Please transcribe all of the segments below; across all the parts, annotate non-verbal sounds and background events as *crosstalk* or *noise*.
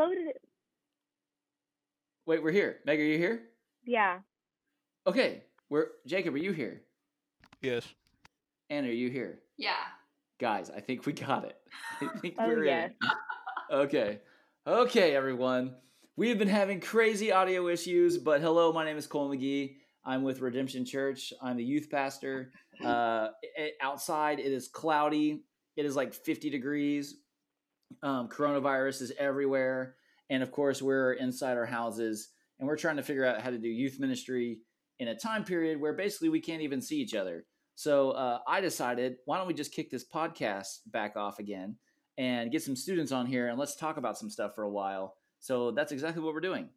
loaded it. Wait, we're here. Meg, are you here? Yeah. Okay. We're Jacob, are you here? Yes. Anna, are you here? Yeah. Guys, I think we got it. I *laughs* think Oh, we're yes. in. *laughs* Okay. Okay, everyone. We have been having crazy audio issues, but hello, my name is Cole McGee. I'm with Redemption Church. I'm the youth pastor. Uh, i- outside, it is cloudy. It is like 50 degrees. Um, coronavirus is everywhere. And of course, we're inside our houses and we're trying to figure out how to do youth ministry in a time period where basically we can't even see each other. So uh, I decided, why don't we just kick this podcast back off again and get some students on here and let's talk about some stuff for a while. So that's exactly what we're doing.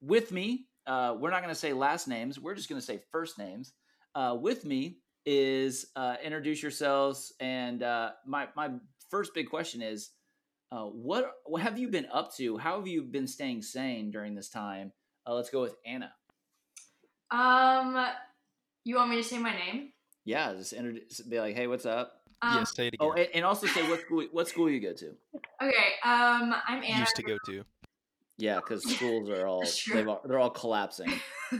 With me, uh, we're not going to say last names, we're just going to say first names. Uh, with me is uh, introduce yourselves. And uh, my, my first big question is uh, what, what have you been up to? How have you been staying sane during this time? Uh, let's go with Anna. Um, you want me to say my name? Yeah, just introduce, be like, hey, what's up? Um, yes, say it again. Oh, and, and also say what school what school you go to. Okay. Um, I'm Anna. Used to go to. Yeah, because schools are *laughs* all they've all, they're all collapsing. *laughs*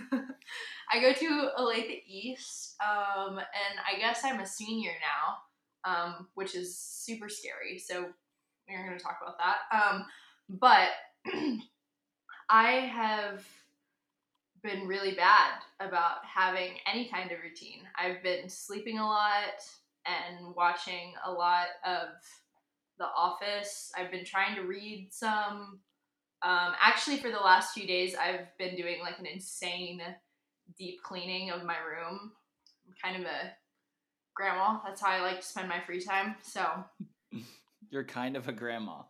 I go to Olathe East, um, and I guess I'm a senior now, um, which is super scary. So we're going to talk about that. Um, but *clears throat* I have been really bad about having any kind of routine. I've been sleeping a lot and watching a lot of The Office. I've been trying to read some. Um, actually, for the last few days, I've been doing like an insane deep cleaning of my room. I'm kind of a grandma. That's how I like to spend my free time. So, *laughs* You're kind of a grandma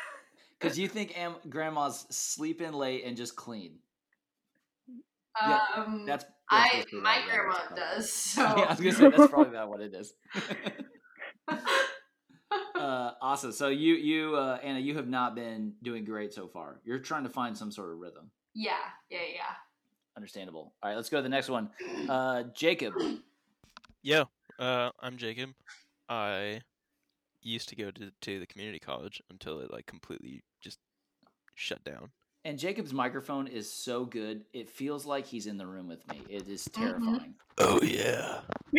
*laughs* because you think am- grandmas sleep in late and just clean. Yeah, um, That's, that's I my what it is, grandma probably. does. So, *laughs* Yeah, I was gonna say that's probably not what it is. *laughs* uh, awesome. So you you uh, Anna, you have not been doing great so far. You're trying to find some sort of rhythm. yeah, yeah, yeah. Understandable. All right, let's go to the next one. Uh, Jacob. Yeah. Uh, I'm Jacob. I used to go to, to the community college until it like completely just shut down. And Jacob's microphone is so good, it feels like he's in the room with me. It is Mhm. terrifying. Oh yeah. *laughs* *laughs*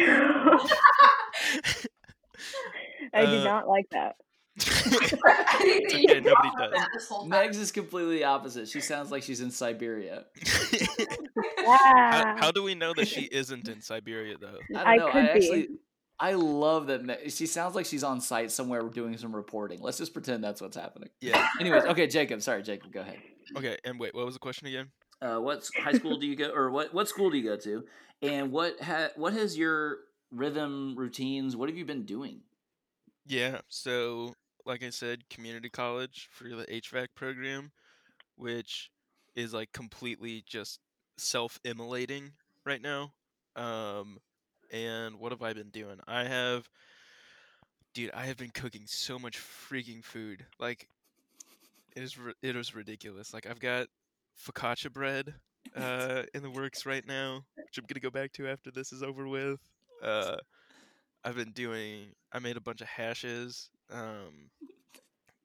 I did Uh, not like that. I think that It's *laughs* okay, nobody does. that this whole time. Meg's is completely opposite. She sounds like she's in Siberia. how, Yeah. how do we know that she isn't in Siberia though? I don't I know. I could be. Actually, I love that. She sounds like she's on site somewhere doing some reporting. Let's just pretend that's what's happening. Yeah. *laughs* Anyways, okay, Jacob. Sorry, Jacob. Go ahead. Okay. And wait, what was the question again? Uh, what high school do you go, or what what school do you go to, and what ha- what has your rhythm routines? What have you been doing? Yeah, so like I said, community college for the HVAC program, which is like completely just self-immolating right now. Um, and what have I been doing? I have, dude, I have been cooking so much freaking food. Like, it is it is ridiculous. Like I've got focaccia bread uh in the works right now, which I'm gonna go back to after this is over with. Uh, I've been doing. I made a bunch of hashes. Um,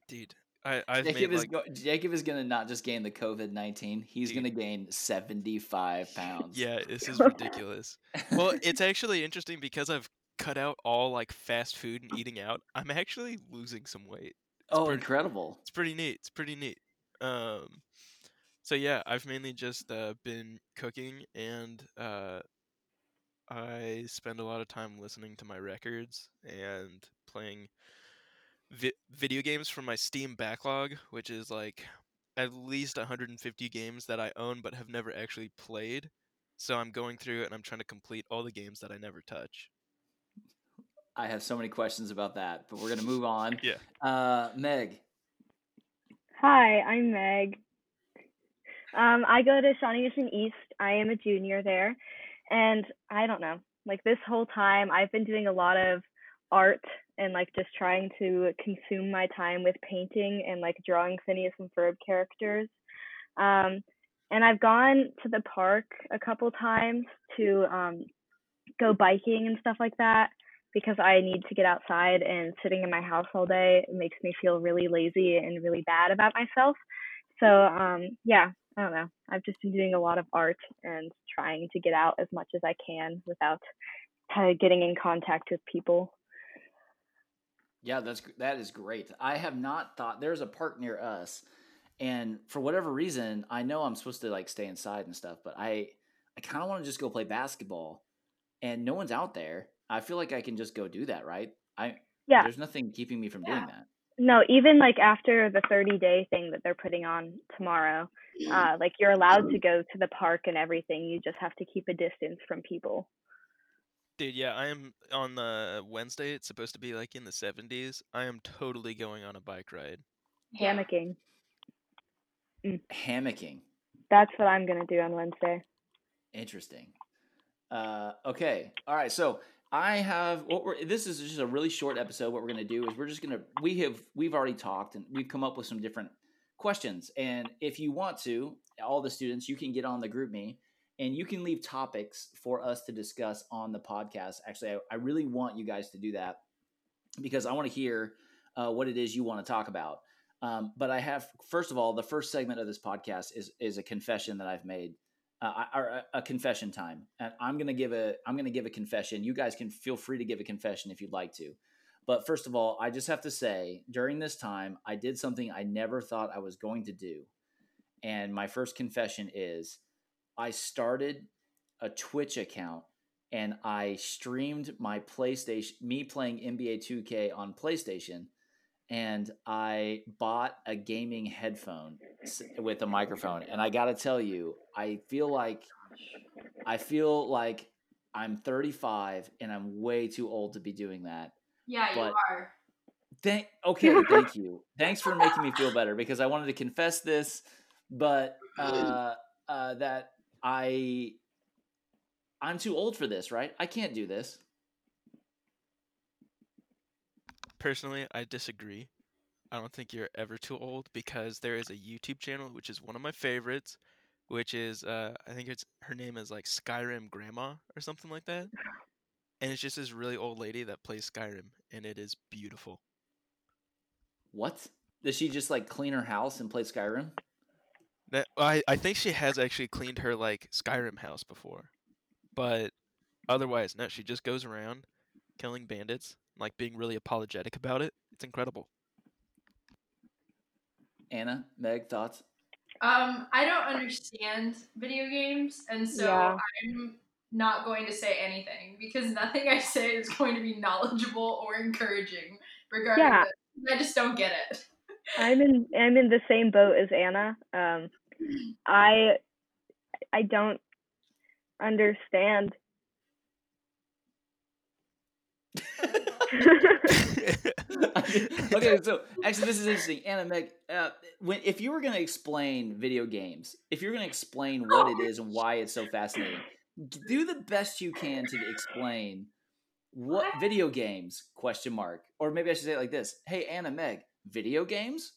dude, I I've Jacob is like go- Jacob is gonna not just gain the COVID nineteen. He's Dude. gonna gain seventy five *laughs* pounds. yeah, this is *laughs* ridiculous. well, it's actually interesting because I've cut out all like fast food and eating out. I'm actually losing some weight. oh, pretty- incredible. It's pretty neat. It's pretty neat. Um, so yeah, I've mainly just uh, been cooking and uh, I spend a lot of time listening to my records and playing vi- video games from my Steam backlog, which is like at least 150 games that I own but have never actually played. So I'm going through and I'm trying to complete all the games that I never touch. I have so many questions about that, but we're gonna move on. *laughs* Yeah. Uh, Meg. Hi, I'm Meg. Um, I go to Shawnee Mission East. I am a junior there, and I don't know. Like this whole time, I've been doing a lot of art and like just trying to consume my time with painting and like drawing Phineas and Ferb characters. Um, and I've gone to the park a couple times to um, go biking and stuff like that because I need to get outside and sitting in my house all day makes me feel really lazy and really bad about myself. So um, yeah, I don't know. I've just been doing a lot of art and trying to get out as much as I can without of getting in contact with people. Yeah, that's that is great. I have not thought there's a park near us, and for whatever reason, I know I'm supposed to like stay inside and stuff, but I I kind of want to just go play basketball, and no one's out there. I feel like I can just go do that, right? I Yeah. There's nothing keeping me from doing that. No, even like after the 30 day thing that they're putting on tomorrow, uh, like you're allowed to go to the park and everything. You just have to keep a distance from people. Dude, yeah, I am on the Wednesday. It's supposed to be like in the 70s. I am totally going on a bike ride. Yeah. Hammocking. Hammocking. That's what I'm gonna do on Wednesday. Interesting. Uh, okay. All right. So I have what we're. This is just a really short episode. What we're gonna do is we're just gonna. We have we've already talked and we've come up with some different questions. And if you want to, all the students, you can get on the group me and you can leave topics for us to discuss on the podcast. Actually, I, I really want you guys to do that because I want to hear uh, what it is you want to talk about. Um, but I have, first of all, the first segment of this podcast is is a confession that I've made uh, or a, a confession time, and I'm gonna give a I'm gonna give a confession. You guys can feel free to give a confession if you'd like to. But first of all, I just have to say, during this time, I did something I never thought I was going to do, and my first confession is, I started a Twitch account and I streamed my PlayStation, me playing NBA 2K on PlayStation, and I bought a gaming headphone with a microphone. And I got to tell you, I feel like I feel like I'm 35 and I'm way too old to be doing that. Yeah, you are. Thank okay, *laughs* thank you. Thanks for making me feel better because I wanted to confess this, but uh, uh, that I I'm too old for this, right? I can't do this. Personally, I disagree. I don't think you're ever too old because there is a YouTube channel which is one of my favorites, which is uh I think it's her name is like Skyrim Grandma or something like that. And it's just this really old lady that plays Skyrim and it is beautiful. What? Does she just like clean her house and play Skyrim? That I I think she has actually cleaned her like Skyrim house before. But otherwise, no, she just goes around killing bandits, like being really apologetic about it. It's incredible. Anna, Meg, thoughts? Um, I don't understand video games, and so Yeah. I'm not going to say anything because nothing I say is going to be knowledgeable or encouraging regarding Yeah. I just don't get it. I'm in I'm in the same boat as Anna. Um, I I don't understand. *laughs* *laughs* okay, so actually, this is interesting. Anna, Meg, uh, when if you were going to explain video games, if you're going to explain what it is and why it's so fascinating, do the best you can to explain what video games question mark or maybe i should say it like this hey anna meg video games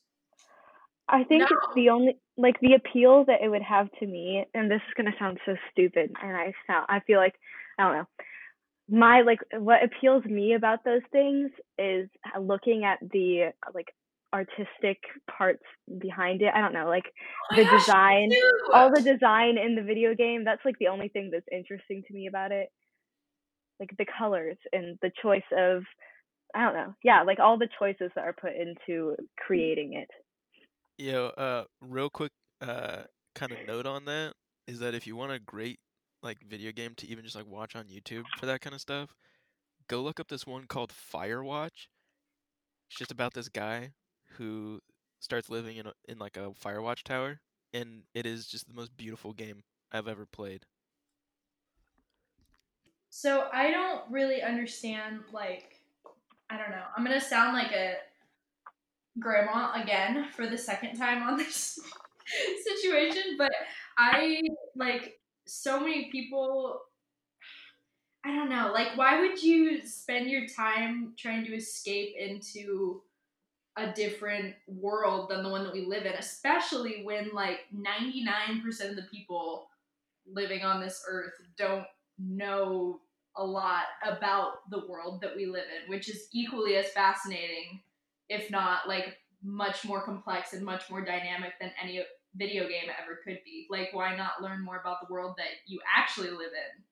I think No. it's the only like the appeal that it would have to me, and this is gonna sound so stupid, and I sound I feel like I don't know. My like what appeals me about those things is looking at the like artistic parts behind it. I don't know, like Oh the gosh, design, me all the design in the video game. That's like the only thing that's interesting to me about it. Like the colors and the choice of I don't know. Yeah, like all the choices that are put into creating it. Yo, uh, real quick, uh, kind of note on that is that if you want a great like video game to even just like watch on YouTube for that kind of stuff, go look up this one called Firewatch. It's just about this guy who starts living in a, in like a Firewatch tower, and it is just the most beautiful game I've ever played. So I don't really understand like I don't know. I'm gonna sound like a grandma again for the second time on *laughs* this situation, but I like so many people I don't know, like why would you spend your time trying to escape into a different world than the one that we live in, especially when like 99% of the people living on this earth don't know a lot about the world that we live in, which is equally as fascinating, if not like much more complex and much more dynamic than any video game ever could be. Like, why not learn more about the world that you actually live in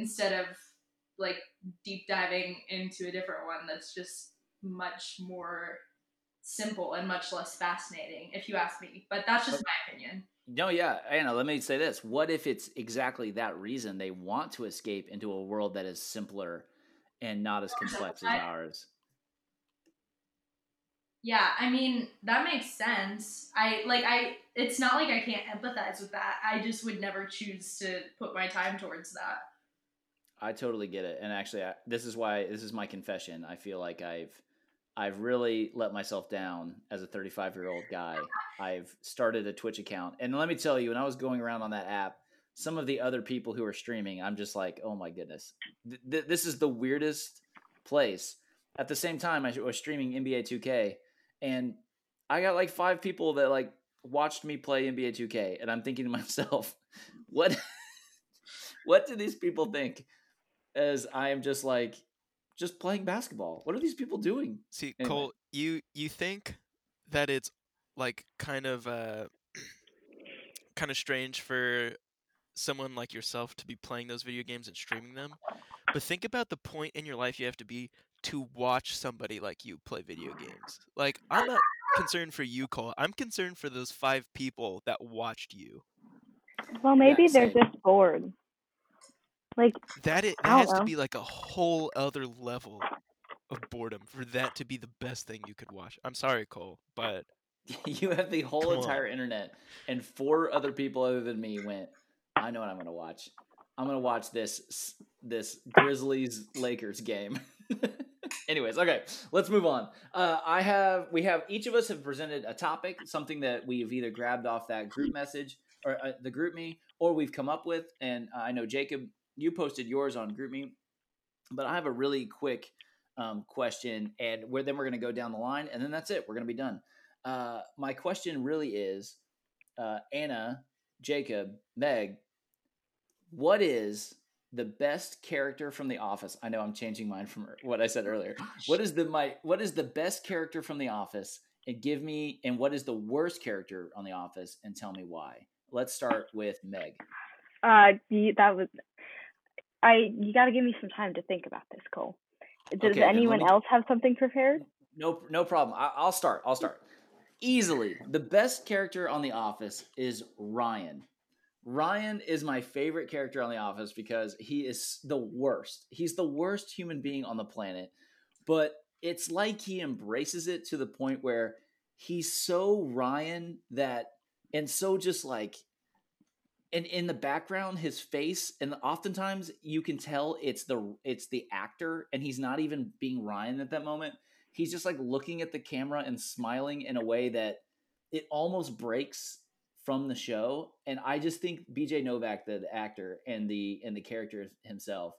instead of like deep diving into a different one that's just much more simple and much less fascinating, if you ask me. But that's just my opinion. No, yeah, Anna. Let me say this: What if it's exactly that reason they want to escape into a world that is simpler and not as complex as ours? Yeah, I mean that makes sense. I like I. It's not like I can't empathize with that. I just would never choose to put my time towards that. I totally get it, and actually, I, this is why this is my confession. I feel like I've I've really let myself down as a 35 year old guy. I've started a Twitch account, and let me tell you, when I was going around on that app, some of the other people who are streaming, I'm just like, oh my goodness, th- th- this is the weirdest place. At the same time, I was streaming NBA 2K, and I got like five people that like watched me play NBA 2K, and I'm thinking to myself, *laughs* what, *laughs* what do these people think? As I am just like just playing basketball. What are these people doing? See, anyway. Cole, you you think that it's like kind of uh *clears throat* kind of strange for someone like yourself to be playing those video games and streaming them. But think about the point in your life you have to be to watch somebody like you play video games. Like I'm not concerned for you, Cole. I'm concerned for those five people that watched you. Well, maybe they're just bored. Like that, it, that has know. to be like a whole other level of boredom for that to be the best thing you could watch. I'm sorry, Cole, but *laughs* you have the whole entire on. internet, and four other people other than me went. I know what I'm going to watch. I'm going to watch this this Grizzlies Lakers game. *laughs* Anyways, okay, let's move on. Uh, I have we have each of us have presented a topic, something that we've either grabbed off that group message or uh, the GroupMe, or we've come up with. And I know Jacob you posted yours on GroupMe, but I have a really quick um, question, and where then we're going to go down the line, and then that's it. We're going to be done. Uh, my question really is, uh, Anna, Jacob, Meg, what is the best character from The Office? I know I'm changing mine from what I said earlier. What is the my what is the best character from The Office? And give me and what is the worst character on The Office? And tell me why. Let's start with Meg. Uh, that was I you got to give me some time to think about this, Cole. Does okay, anyone me... else have something prepared? No, no problem. I, I'll start. I'll start. Easily, the best character on The Office is Ryan. Ryan is my favorite character on The Office because he is the worst. He's the worst human being on the planet, but it's like he embraces it to the point where he's so Ryan that and so just like and in the background his face and oftentimes you can tell it's the it's the actor and he's not even being ryan at that moment. He's just like looking at the camera and smiling in a way that it almost breaks from the show. And i just think bj novak the, the actor and the and the character himself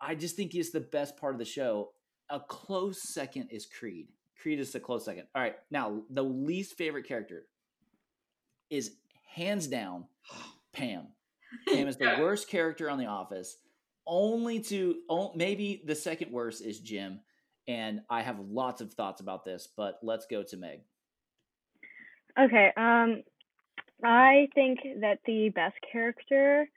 i just think he's the best part of the show. A close second is creed. Creed is a close second. All right now the least favorite character is hands down *sighs* *sighs* Pam. *laughs* Pam is the worst character on The Office. Only to maybe the second worst is Jim, and I have lots of thoughts about this. But let's go to Meg. Okay. Um, I think that the best character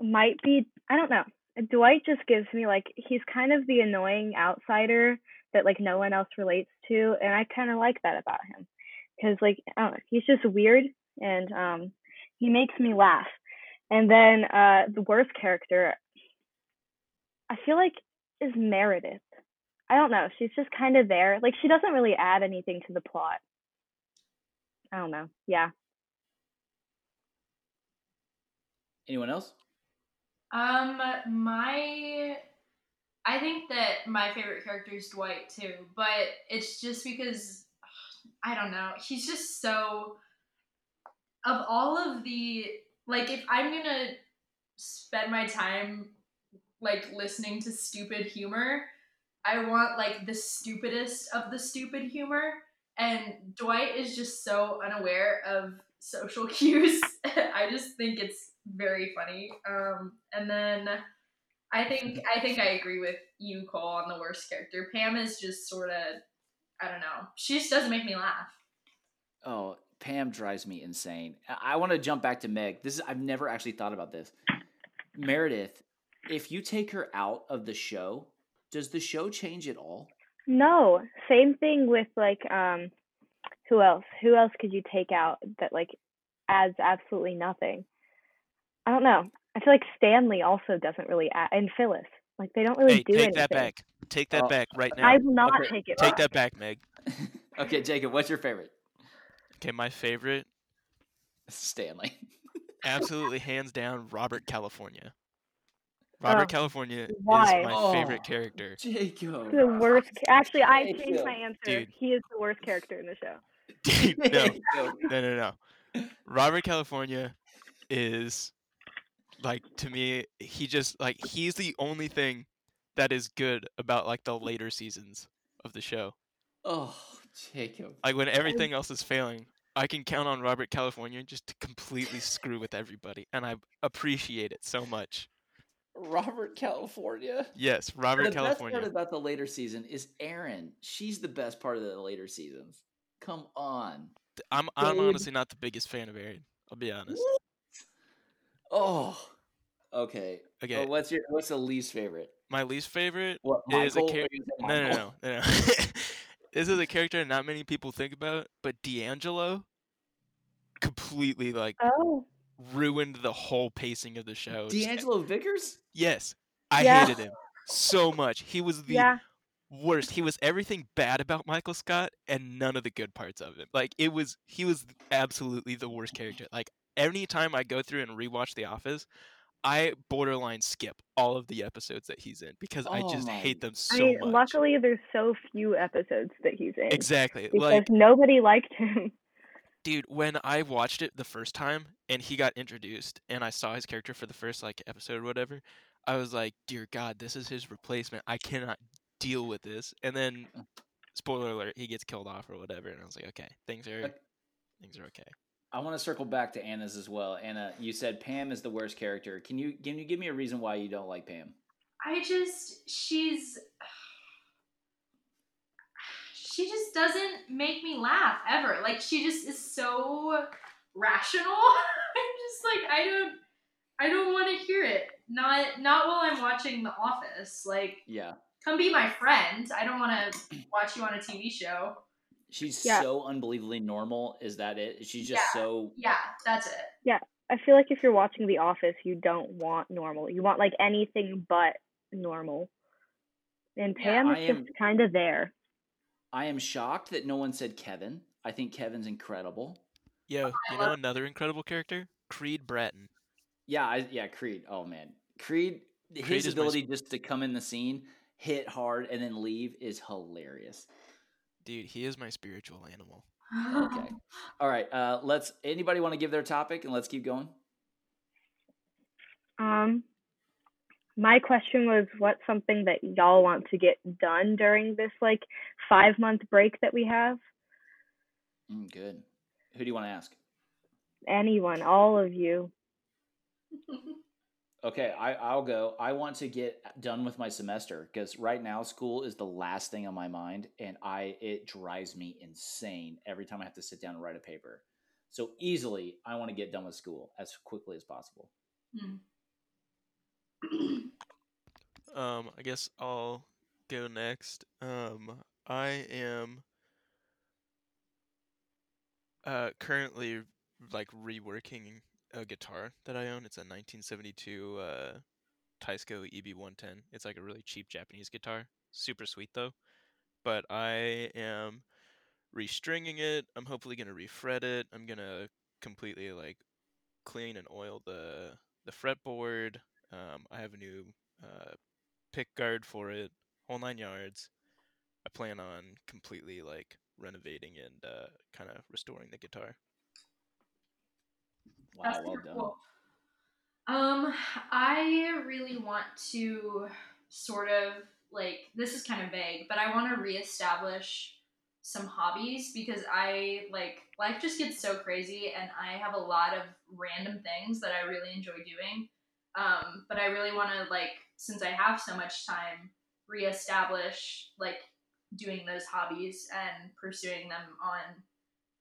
might be I don't know. Dwight just gives me like he's kind of the annoying outsider that like no one else relates to, and I kind of like that about him because like I don't know, he's just weird and um he makes me laugh. And then uh, the worst character, I feel like, is Meredith. I don't know. She's just kind of there. Like she doesn't really add anything to the plot. I don't know. Yeah. Anyone else? Um, my I think that my favorite character is Dwight too, but it's just because I don't know. He's just so of all of the like if I'm gonna spend my time like listening to stupid humor, I want like the stupidest of the stupid humor. And Dwight is just so unaware of social *laughs* cues. I just think it's very funny. Um, and then I think I think I agree with you, Cole, on the worst character. Pam is just sort of I don't know. She just doesn't make me laugh. Oh, Pam drives me insane. I, I want to jump back to Meg. This is I've never actually thought about this. Meredith, if you take her out of the show, does the show change at all? No, same thing with like um who else? Who else could you take out that like adds absolutely nothing? I don't know. I feel like Stanley also doesn't really add, and Phyllis. Like they don't really Hey, do take anything. Take that back. Take that Oh, back right now. I will not Okay, take it Take back. that back, Meg. *laughs* okay, Jacob, what's your favorite? Okay, my favorite, Stanley. *laughs* absolutely hands down, Robert California. Oh, Robert Oh, California why? is my Oh. favorite character. Jacob. The worst. Actually, I changed my answer. Dude. He is the worst character in the show. *laughs* Dude, no, no, no, no. Robert California is like to me, he just like he's the only thing that is good about like the later seasons of the show. Oh, Jacob. Like when everything else is failing, I can count on Robert California just to completely screw with everybody, and I appreciate it so much. Robert California. Yes, Robert the Robert best California. part about the later season is Erin. She's the best part of the later seasons. Come on. I'm I'm Dude. honestly not the biggest fan of Erin. I'll be honest. Oh. Okay. Okay, Oh, what's your what's the least favorite? my least favorite What is a Michael? char- Or you No, no, no, no. *laughs* no. this is a character not many people think about, but D'Angelo completely like Oh, ruined the whole pacing of the show. Just- D'Angelo Vickers? Yes, I Yeah. hated him so much. He was the yeah. worst. He was everything bad about Michael Scott and none of the good parts of him. Like it was, he was absolutely the worst character. Like anytime I go through and rewatch The Office. I borderline skip all of the episodes that he's in because I Oh just hate them I so mean, much. luckily there's so few episodes that he's in Exactly. because Like nobody liked him. *laughs* dude when i watched it the first time and he got introduced and i saw his character for the first like episode or whatever i was like dear god this is his replacement i cannot deal with this and then mm. spoiler alert he gets killed off or whatever and i was like okay things are things are okay I want to circle back to Anna's as well. Anna, you said Pam is the worst character. Can you can you give me a reason why you don't like Pam? I just she's she just doesn't make me laugh ever. Like she just is so rational. *laughs* I'm just like I don't I don't want to hear it. Not not while I'm watching The Office. Like Yeah. come be my friend. I don't want to watch you on a TV show. She's Yeah. so unbelievably normal. Is that it? She's just Yeah. so Yeah, that's it. Yeah. I feel like if you're watching The Office, you don't want normal. You want like anything but normal. And Yeah, Pam I is am- just kind of there. I am shocked that no one said Kevin. I think Kevin's incredible. yo oh, you know another incredible character creed bratton Yeah, I, yeah, Creed. Oh man, Creed. Creed his is my ability just to come in the scene, hit hard, and then leave is hilarious. Dude he is my spiritual animal Okay. *laughs* All right. Uh, let's. Anybody want to give their topic and let's keep going. Um, my question was, what's something that y'all want to get done during this like five month break that we have? Mm, good. Who do you want to ask? Anyone, all of you. *laughs* Okay, I, I'll go. I want to get done with my semester because right now school is the last thing on my mind, and I it drives me insane every time I have to sit down and write a paper. So easily, I want to get done with school as quickly as possible. *clears throat* Um, I guess I'll go next. Um, I am uh currently like reworking a guitar that I own. It's a 1972 uh Teisco EB110. It's like a really cheap Japanese guitar. Super sweet though. But I am restringing it. I'm hopefully gonna refret it. I'm gonna completely like clean and oil the the fretboard. Um, I have a new uh, pick guard for it, whole nine yards. I plan on completely like renovating and uh, kind of restoring the guitar. Wow, That's well done. cool. Um, I really want to sort of like this is kind of vague, but I want to reestablish some hobbies because I like life just gets so crazy and I have a lot of random things that I really enjoy doing. Um, but I really want to like since I have so much time reestablish like doing those hobbies and pursuing them on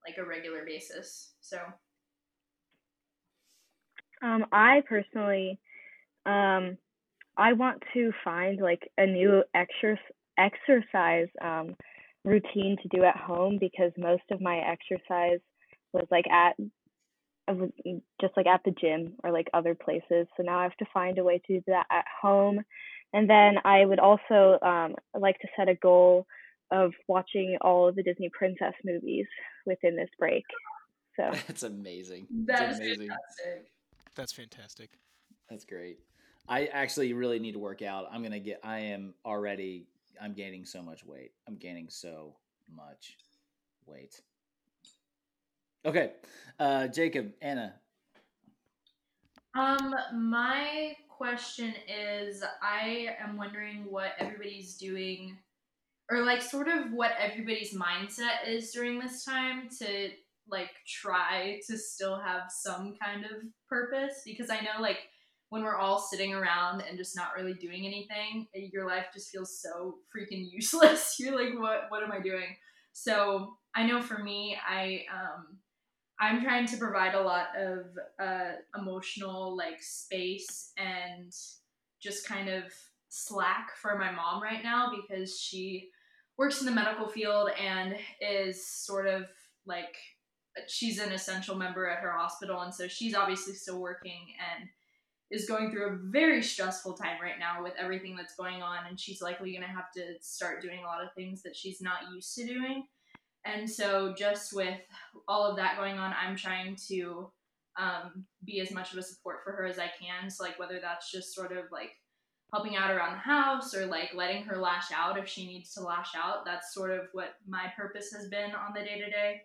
like a regular basis. So Um, I personally, um, I want to find like a new exercise exercise um, routine to do at home because most of my exercise was like at just like at the gym or like other places. So now I have to find a way to do that at home. And then I would also um, like to set a goal of watching all of the Disney princess movies within this break. So *laughs* That's amazing. that That's amazing. fantastic. That's fantastic. That's great. I actually really need to work out. I'm gonna get. I am already. I'm gaining so much weight. I'm gaining so much weight. Okay, uh, Jacob, Anna. Um, my question is I am wondering what everybody's doing or like sort of what everybody's mindset is during this time to like try to still have some kind of purpose because I know like when we're all sitting around and just not really doing anything, your life just feels so freaking *laughs* useless. You're like, what what am I doing? So I know for me, I um I'm trying to provide a lot of uh, emotional like space and just kind of slack for my mom right now because she works in the medical field and is sort of like she's an essential member at her hospital and so she's obviously still working and is going through a very stressful time right now with everything that's going on and she's likely going to have to start doing a lot of things that she's not used to doing and so, just with all of that going on, I'm trying to um, be as much of a support for her as I can. So, like, whether that's just sort of like helping out around the house or like letting her lash out if she needs to lash out, that's sort of what my purpose has been on the day to day.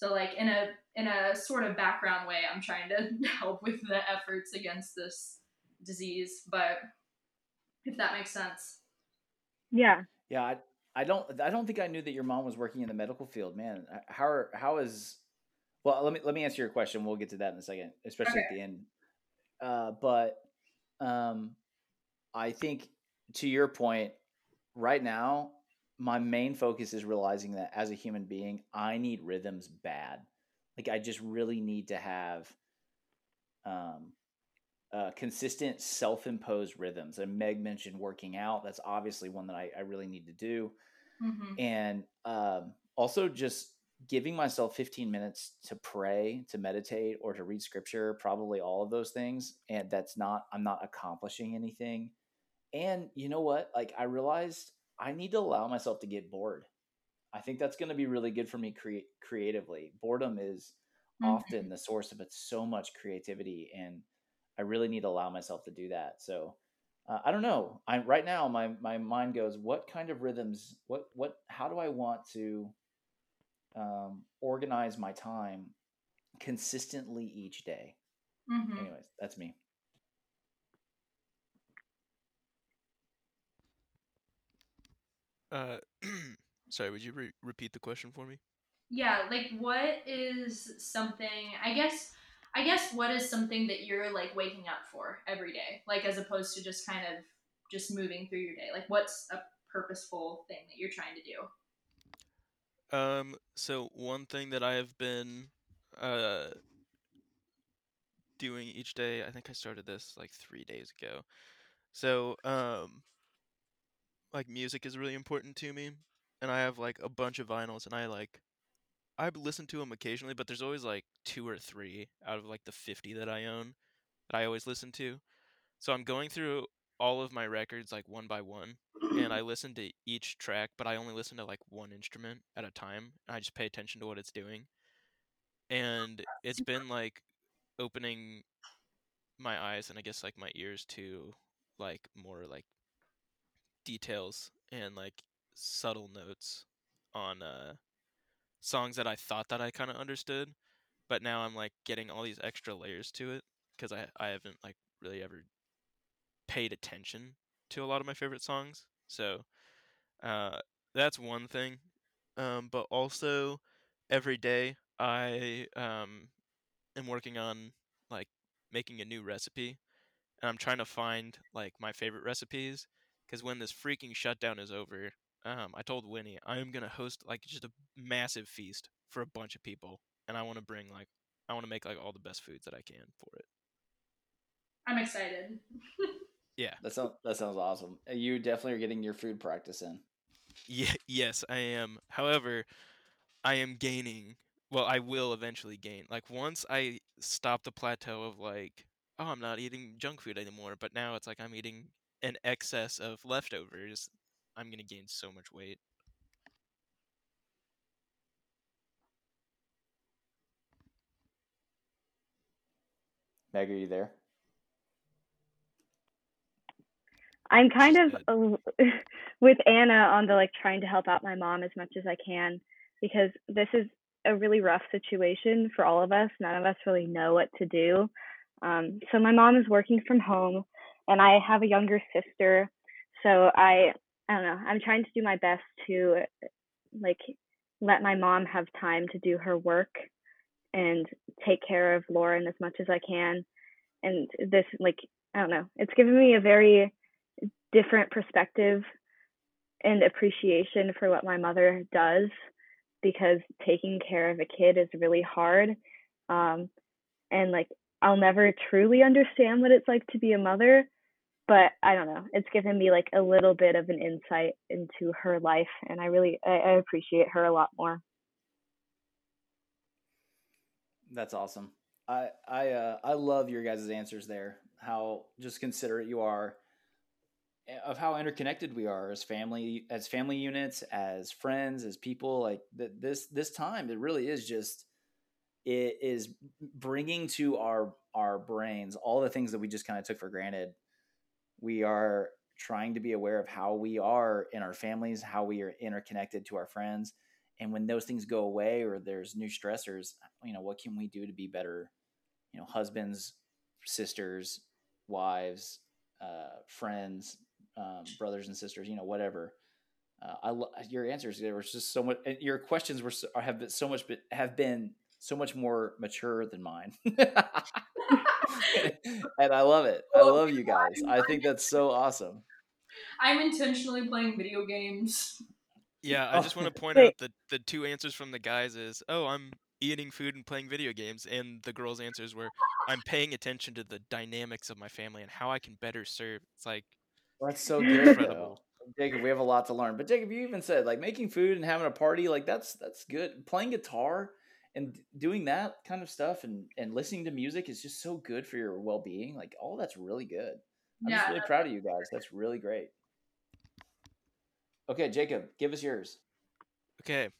So, like, in a in a sort of background way, I'm trying to *laughs* help with the efforts against this disease. But if that makes sense. yeah, Yeah, I, I don't. I don't think I knew that your mom was working in the medical field. Man, how are, how is? Well, let me let me answer your question. We'll get to that in a second, especially at the end. Uh, but um, I think to your point, right now, my main focus is realizing that as a human being, I need rhythms bad. Like I just really need to have um, uh, consistent self-imposed rhythms. And Meg mentioned working out. That's obviously one that I, I really need to do. Mm-hmm. And um, also just giving myself 15 minutes to pray, to meditate, or to read scripture, probably all of those things. And that's not, I'm not accomplishing anything. And you know what? Like I realized I need to allow myself to get bored. I think that's going to be really good for me cre- creatively. Boredom is Mm-hmm. often the source of it so much creativity and I really need to allow myself to do that. So uh, I don't know. I right now my my mind goes, what kind of rhythms? What what? How do I want to um, organize my time consistently each day? Mm-hmm. Anyways, that's me. Uh, *clears throat* sorry, would you re- repeat the question for me? Yeah, like what is something I guess I guess what is something that you're like waking up for every day? Like as opposed to just kind of just moving through your day. Like what's a purposeful thing that you're trying to do? Um, so one thing that I have been uh doing each day, I think I started this like three days ago. So, um, like music is really important to me, and I have like a bunch of vinyls, and I like I listen to them occasionally, but there's always like two or three out of like the 50 that I own that I always listen to. So I'm going through all of my records like one by one, and I listen to each track, but I only listen to like one instrument at a time. And I just pay attention to what it's doing. And it's been like opening my eyes and I guess like my ears to like more like details and like subtle notes on uh songs that I thought that I kind of understood, but now I'm like getting all these extra layers to it because I I haven't like really ever paid attention to a lot of my favorite songs. So uh, that's one thing. Um, but also every day I um, am working on like making a new recipe, and I'm trying to find like my favorite recipes because when this freaking shutdown is over, um, I told Winnie I'm gonna host like just a massive feast for a bunch of people, and I want to bring like I want to make like all the best foods that I can for it. I'm excited. *laughs* Yeah. That sounds that sounds awesome. Uh, You definitely are getting your food practice in. Yeah, yes, I am. However, I am gaining. Well, I will eventually gain. Like once I stop the plateau of like, oh, I'm not eating junk food anymore, but now it's like I'm eating an excess of leftovers. I'm gonna gain so much weight. Meg, are you there? I'm kind of *laughs* with Anna on the like trying to help out my mom as much as I can because this is a really rough situation for all of us. None of us really know what to do. Um, so my mom is working from home, and I have a younger sister. So I I don't know. I'm trying to do my best to like let my mom have time to do her work and take care of Lauren as much as I can. And this like I don't know. It's given me a very different perspective and appreciation for what my mother does because taking care of a kid is really hard um, and like i'll never truly understand what it's like to be a mother but i don't know it's given me like a little bit of an insight into her life and i really i, I appreciate her a lot more That's awesome. I I uh, I love your guys' answers there. How just considerate you are eh, of how interconnected we are as family as family units, as friends, as people. Like th- this this time, it really is just it is bringing to our our brains all the things that we just kind of took for granted. We are trying to be aware of how we are in our families, how we are interconnected to our friends, and when those things go away or there's new stressors you know what can we do to be better you know husbands sisters wives uh, friends um, brothers and sisters you know whatever. Uh, I lo- your answers there were just so much your questions were so, have been so much have been so much more mature than mine *laughs* *laughs* and I love it I love you guys I think that's so awesome I'm intentionally playing video games. Yeah, I just *laughs* want to point out that the two answers from the guys is, "Oh, I'm eating food and playing video games," and the girls' answers were, "I'm paying attention to the dynamics of my family and how I can better serve." It's like, That's so good, though. Incredible. Jacob. We have a lot to learn. But Jacob, you even said like making food and having a party, like that's that's good. Playing guitar and doing that kind of stuff and and listening to music is just so good for your well being. Like all that's really good. I'm just really proud of you guys. That's really great. Okay, Jacob, give us yours. okay, this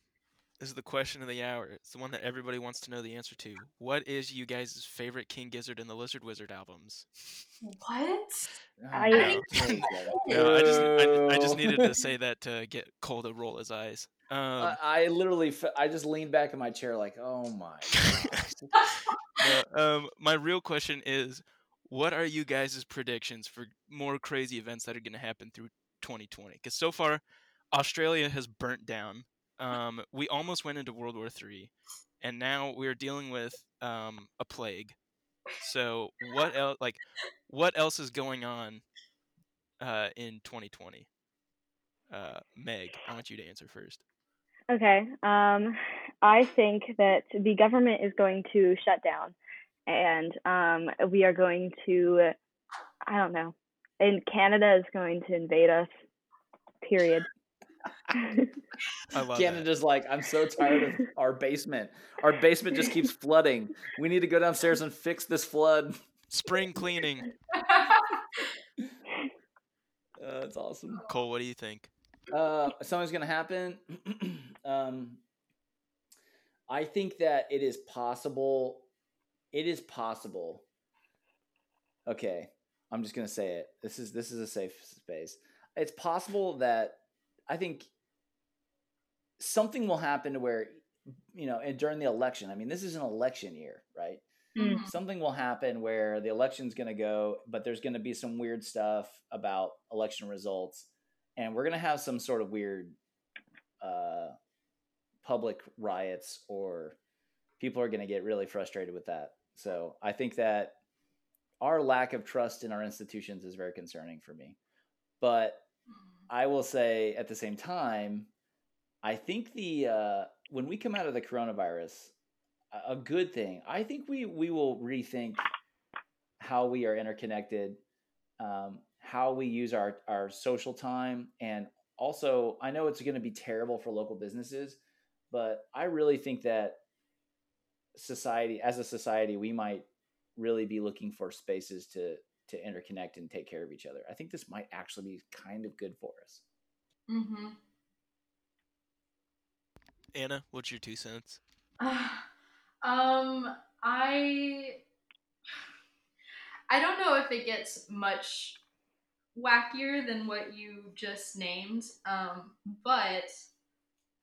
is the question of the hour. It's the one that everybody wants to know the answer to. What is you guys' favorite King Gizzard and the Lizard Wizard albums? What? I- no. *laughs* *laughs* No, I just I, I just needed to *laughs* say that to get Cole to roll his eyes. Um, I, I literally, fe- I just leaned back in my chair like, oh my. gosh. No, um, my real question is, what are you guys' predictions for more crazy events that are going to happen through 2020? Because so far, Australia has burnt down. Um, we almost went into World War Three, and now we're dealing with um, a plague. So what else? Like, what else is going on uh, in 2020? Uh, Meg, I want you to answer first. Okay. Um, I think that the government is going to shut down, and um, we are going to, I don't know, and Canada is going to invade us. Period. I *laughs* love that. Like, I'm so tired of *laughs* our basement. Our basement just keeps flooding. We need to go downstairs and fix this flood. Spring cleaning. *laughs* Uh, that's awesome. Cole, what do you think? Uh, something's gonna happen. *clears throat* um, I think that it is possible. It is possible. Okay, I'm just gonna say it. This is this is a safe space. It's possible that I think something will happen to where you know, and during the election. I mean, this is an election year, right? Mhm. something will happen where the election's going to go, but there's going to be some weird stuff about election results, and we're going to have some sort of weird uh, public riots, or people are going to get really frustrated with that. So I think that our lack of trust in our institutions is very concerning for me. But I will say at the same time, I think the uh, when we come out of the coronavirus, a good thing. I think we we will rethink how we are interconnected, um, how we use our our social time, and also I know it's going to be terrible for local businesses, but I really think that society as a society we might really be looking for spaces to to interconnect and take care of each other. I think this might actually be kind of good for us. Mm-hmm. Anna, what's your two cents? *sighs* um, I I don't know if it gets much wackier than what you just named. Um, but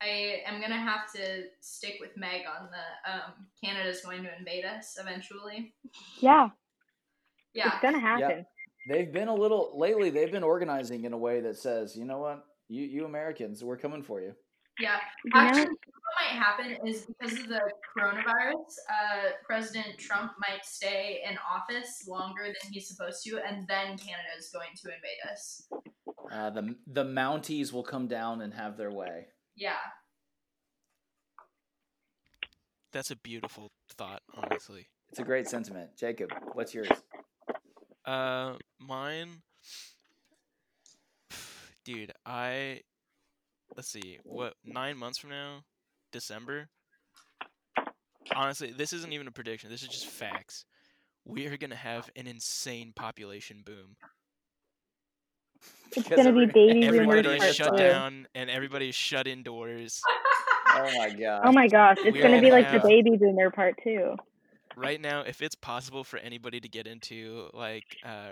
I am gonna have to stick with Meg on the um, Canada's going to invade us eventually. Yeah, Yeah. it's gonna happen. Yeah. They've been a little lately. They've been organizing in a way that says, you know what, you you Americans, we're coming for you. Yeah. You? Actually, what might happen is because of the coronavirus, uh, President Trump might stay in office longer than he's supposed to, and then Canada is going to invade us. Uh, the the Mounties will come down and have their way. Yeah. That's a beautiful thought, honestly. It's a great sentiment. Jacob, what's yours? Uh, mine, dude. I let's see, what nine months from now, December. Honestly, this isn't even a prediction. This is just facts. We are gonna have an insane population boom. It's gonna be baby boomers Everybody during is shut two. time- down, and everybody is shut indoors. *laughs* Oh my god. Oh my gosh, it's We gonna be gonna like the have- baby boomer part two. Right now if it's possible for anybody to get into like uh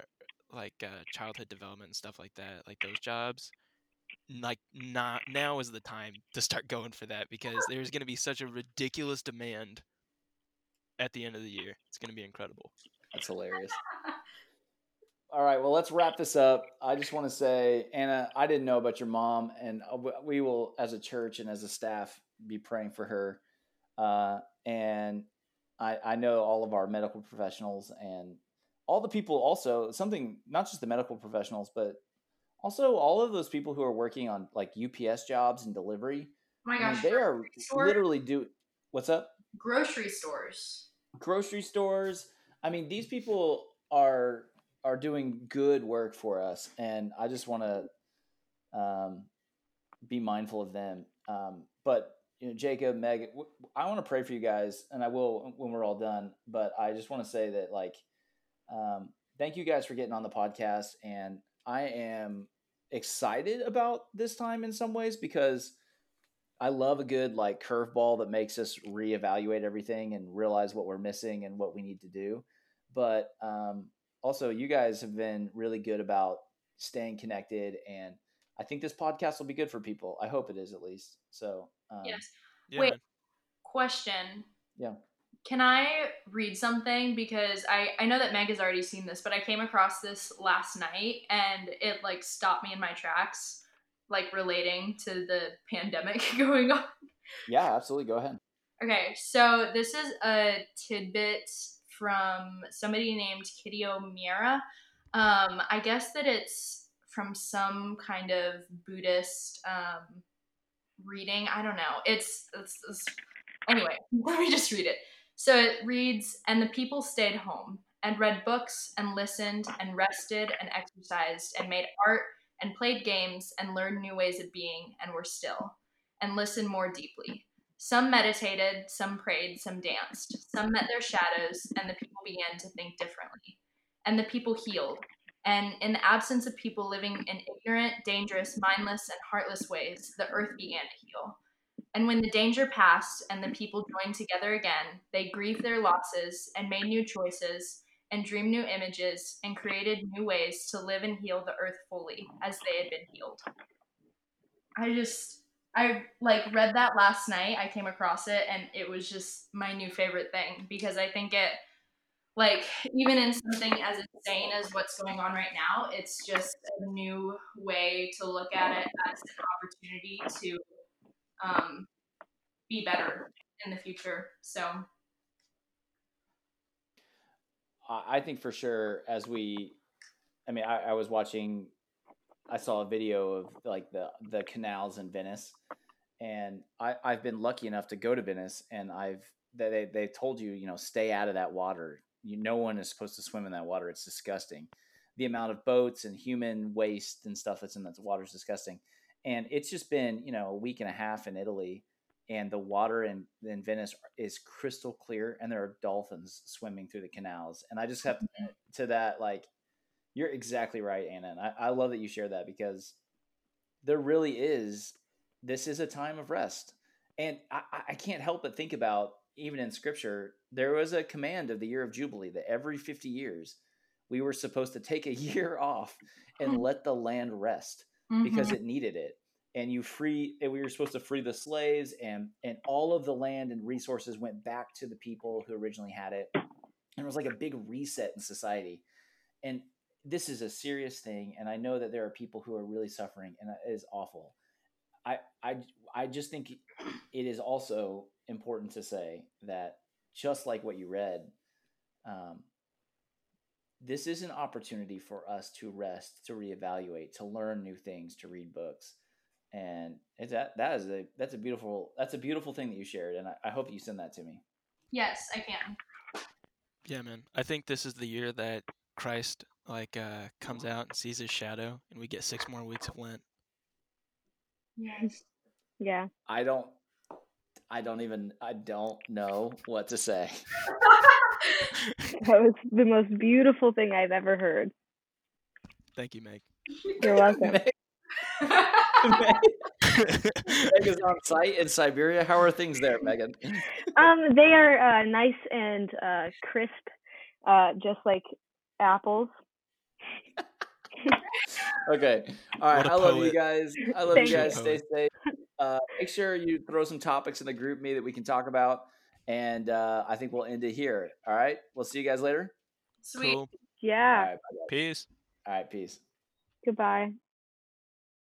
like uh childhood development and stuff like that like those jobs like not now is the time to start going for that because *laughs* there's going to be such a ridiculous demand at the end of the year it's going to be incredible That's hilarious. All right, well, let's wrap this up. I just want to say, Anna, I didn't know about your mom, and uh, we will, as a church and as a staff, be praying for her. Uh, and I, I know all of our medical professionals and all the people also, something, not just the medical professionals, but also all of those people who are working on like UPS jobs and delivery. Oh my I mean, gosh. they are store- literally do. What's up? grocery stores. grocery stores. I mean, these people are are doing good work for us, and I just want to um, be mindful of them. Um, but you know, Jacob, Meg, I want to pray for you guys, and I will when we're all done. But I just want to say that, like, um, thank you guys for getting on the podcast, and I am excited about this time in some ways because I love a good like curveball that makes us reevaluate everything and realize what we're missing and what we need to do. But um, also, you guys have been really good about staying connected, and I think this podcast will be good for people. I hope it is at least. So um, Yes. yeah Wait. Question. Yeah. Can I read something? Because I, I know that Meg has already seen this, but I came across this last night and it like stopped me in my tracks, like relating to the pandemic *laughs* going on. yeah, absolutely. Go ahead. Okay, so this is a tidbit from somebody named Kitty O'Meara. Um, I guess that it's from some kind of Buddhist um, reading. I don't know. It's, it's, it's anyway. *laughs* Let me just read it. So it reads, and the people stayed home and read books and listened and rested and exercised and made art and played games and learned new ways of being and were still and listened more deeply. Some meditated, some prayed, some danced. Some met their shadows, and the people began to think differently. And the people healed. And in the absence of people living in ignorant, dangerous, mindless, and heartless ways, the earth began to heal. And when the danger passed and the people joined together again, they grieved their losses and made new choices and dreamed new images and created new ways to live and heal the earth fully as they had been healed. I just I like read that last night. I came across it and it was just my new favorite thing because I think it like even in something as insane as what's going on right now, it's just a new way to look at it as an opportunity to um, be better in the future. So I think for sure as we, I mean, I, I was watching I saw a video of like the the canals in Venice, and I I've been lucky enough to go to Venice, and I've they they told you you know stay out of that water. You no one is supposed to swim in that water. It's disgusting. The amount of boats and human waste and stuff that's in that water is disgusting. And it's just been you know a week and a half in Italy, and the water in in Venice is crystal clear, and there are dolphins swimming through the canals. And I just have to mm-hmm. that like you're exactly right, Anna. And I, I love that you share that because there really is this is a time of rest. And I, I can't help but think about even in scripture, there was a command of the year of Jubilee that every 50 years we were supposed to take a *laughs* year off and *laughs* let the land rest because Mhm. it needed it. And you free and we were supposed to free the slaves and and all of the land and resources went back to the people who originally had it. And it was like a big reset in society. And this is a serious thing and I know that there are people who are really suffering and it is awful. I I I just think it is also important to say that just like what you read, um, this is an opportunity for us to rest, to reevaluate, to learn new things, to read books, and it's that that is a that's a beautiful that's a beautiful thing that you shared, and I, I hope you send that to me. Yes, I can. Yeah, man. I think this is the year that Christ like uh comes out and sees his shadow, and we get six more weeks of Lent. Yes. *laughs* Yeah. I don't I don't even I don't know what to say. *laughs* That was the most beautiful thing I've ever heard. Thank you, Meg. You're welcome. Meg, *laughs* Meg is on site in Siberia. How are things there, Megan? Um, they are uh, nice and uh, crisp, uh, just like apples. Okay. All right. I a I love you guys. I love Thank you guys. you. Stay safe. Uh, make sure you throw some topics in the GroupMe that we can talk about. And uh, I think we'll end it here. All right. We'll see you guys later. Sweet. cool. Yeah. right. bye-bye. Peace. All right. Peace. Goodbye.